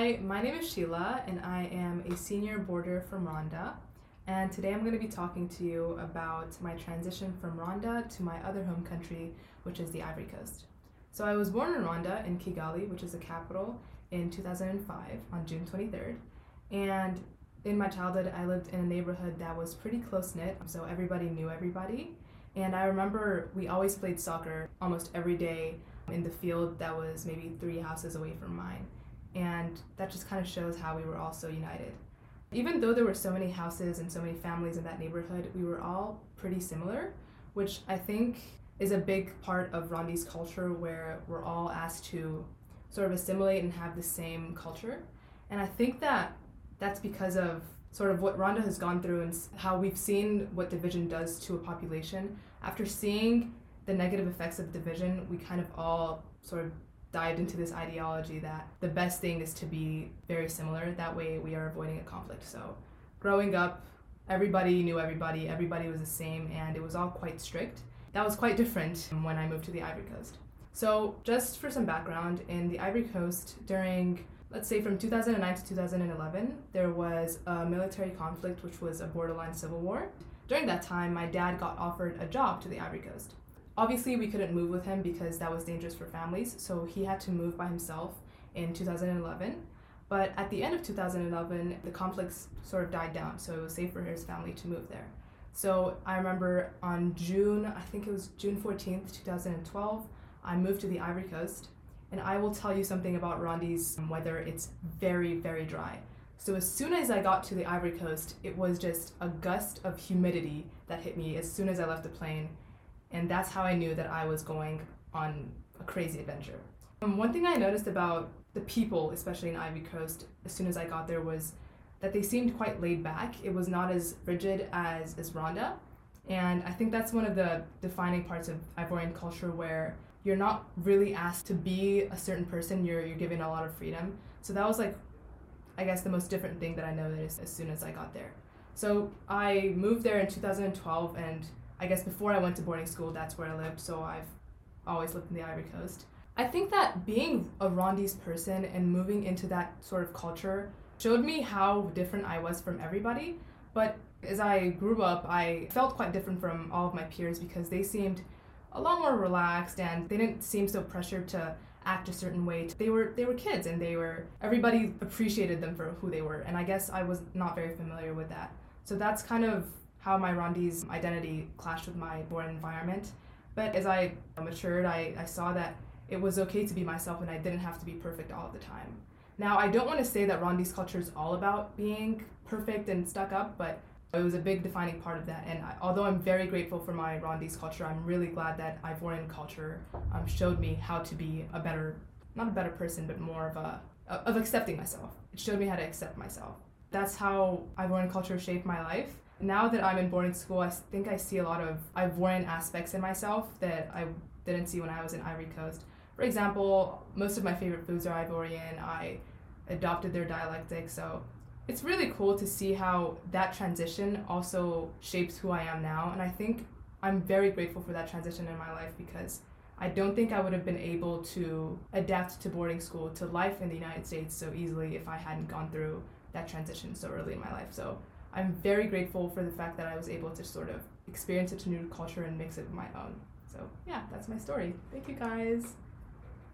Hi, my name is Sheilla, and I am a senior boarder from Rwanda. And today I'm going to be talking to you about my transition from Rwanda to my other home country, which is the Ivory Coast. So I was born in Rwanda, in Kigali, which is the capital, in 2005 on June 23rd. And in my childhood, I lived in a neighborhood that was pretty close knit, so everybody knew everybody. And I remember we always played soccer almost every day in the field that was maybe three houses away from mine. And that just kind of shows how we were all so united. Even though there were so many houses and so many families in that neighborhood, we were all pretty similar, which I think is a big part of Rwandese culture where we're all asked to sort of assimilate and have the same culture. And I think that that's because of sort of what Rwanda has gone through and how we've seen what division does to a population. After seeing the negative effects of division, we kind of all sort of dived into this ideology that the best thing is to be very similar. That way, we are avoiding a conflict. So, growing up, everybody knew everybody, everybody was the same, and it was all quite strict. That was quite different when I moved to the Ivory Coast. So, just for some background, in the Ivory Coast, during let's say from 2009 to 2011, there was a military conflict, which was a borderline civil war. During that time, my dad got offered a job to the Ivory Coast. Obviously, we couldn't move with him because that was dangerous for families, so he had to move by himself in 2011. But at the end of 2011, the conflicts sort of died down, so it was safe for his family to move there. So I remember on June, I think it was June 14th, 2012, I moved to the Ivory Coast. And I will tell you something about Rwandese weather. It's very, very dry. So as soon as I got to the Ivory Coast, it was just a gust of humidity that hit me as soon as I left the plane. And that's how I knew that I was going on a crazy adventure. Um, one thing I noticed about the people, especially in Ivory Coast, as soon as I got there was that they seemed quite laid back. It was not as rigid as, as Rwanda. And I think that's one of the defining parts of Ivorian culture where you're not really asked to be a certain person, you're, you're given a lot of freedom. So that was like, I guess, the most different thing that I noticed as soon as I got there. So I moved there in 2012, and I guess before I went to boarding school, that's where I lived. So I've always lived in the Ivory Coast. I think that being a Rwandese person and moving into that sort of culture showed me how different I was from everybody. But as I grew up, I felt quite different from all of my peers because they seemed a lot more relaxed and they didn't seem so pressured to act a certain way. They were they were kids and they were everybody appreciated them for who they were and I guess I was not very familiar with that. So that's kind of how my Rwandese identity clashed with my born environment. But as I matured, I, I saw that it was okay to be myself and I didn't have to be perfect all the time. Now, I don't want to say that Rwandese culture is all about being perfect and stuck up, but it was a big defining part of that. And I, although I'm very grateful for my Rwandese culture, I'm really glad that Ivorian culture um, showed me how to be a better, not a better person, but more of a of accepting myself. It showed me how to accept myself. That's how Ivorian culture shaped my life. Now that I'm in boarding school, I think I see a lot of Ivorian aspects in myself that I didn't see when I was in Ivory Coast. For example, most of my favorite foods are Ivorian. I adopted their dialectic, so it's really cool to see how that transition also shapes who I am now. And I think I'm very grateful for that transition in my life because I don't think I would have been able to adapt to boarding school, to life in the United States so easily if I hadn't gone through that transition so early in my life. So I'm very grateful for the fact that I was able to sort of experience a new culture and mix it with my own. So yeah, that's my story. Thank you guys.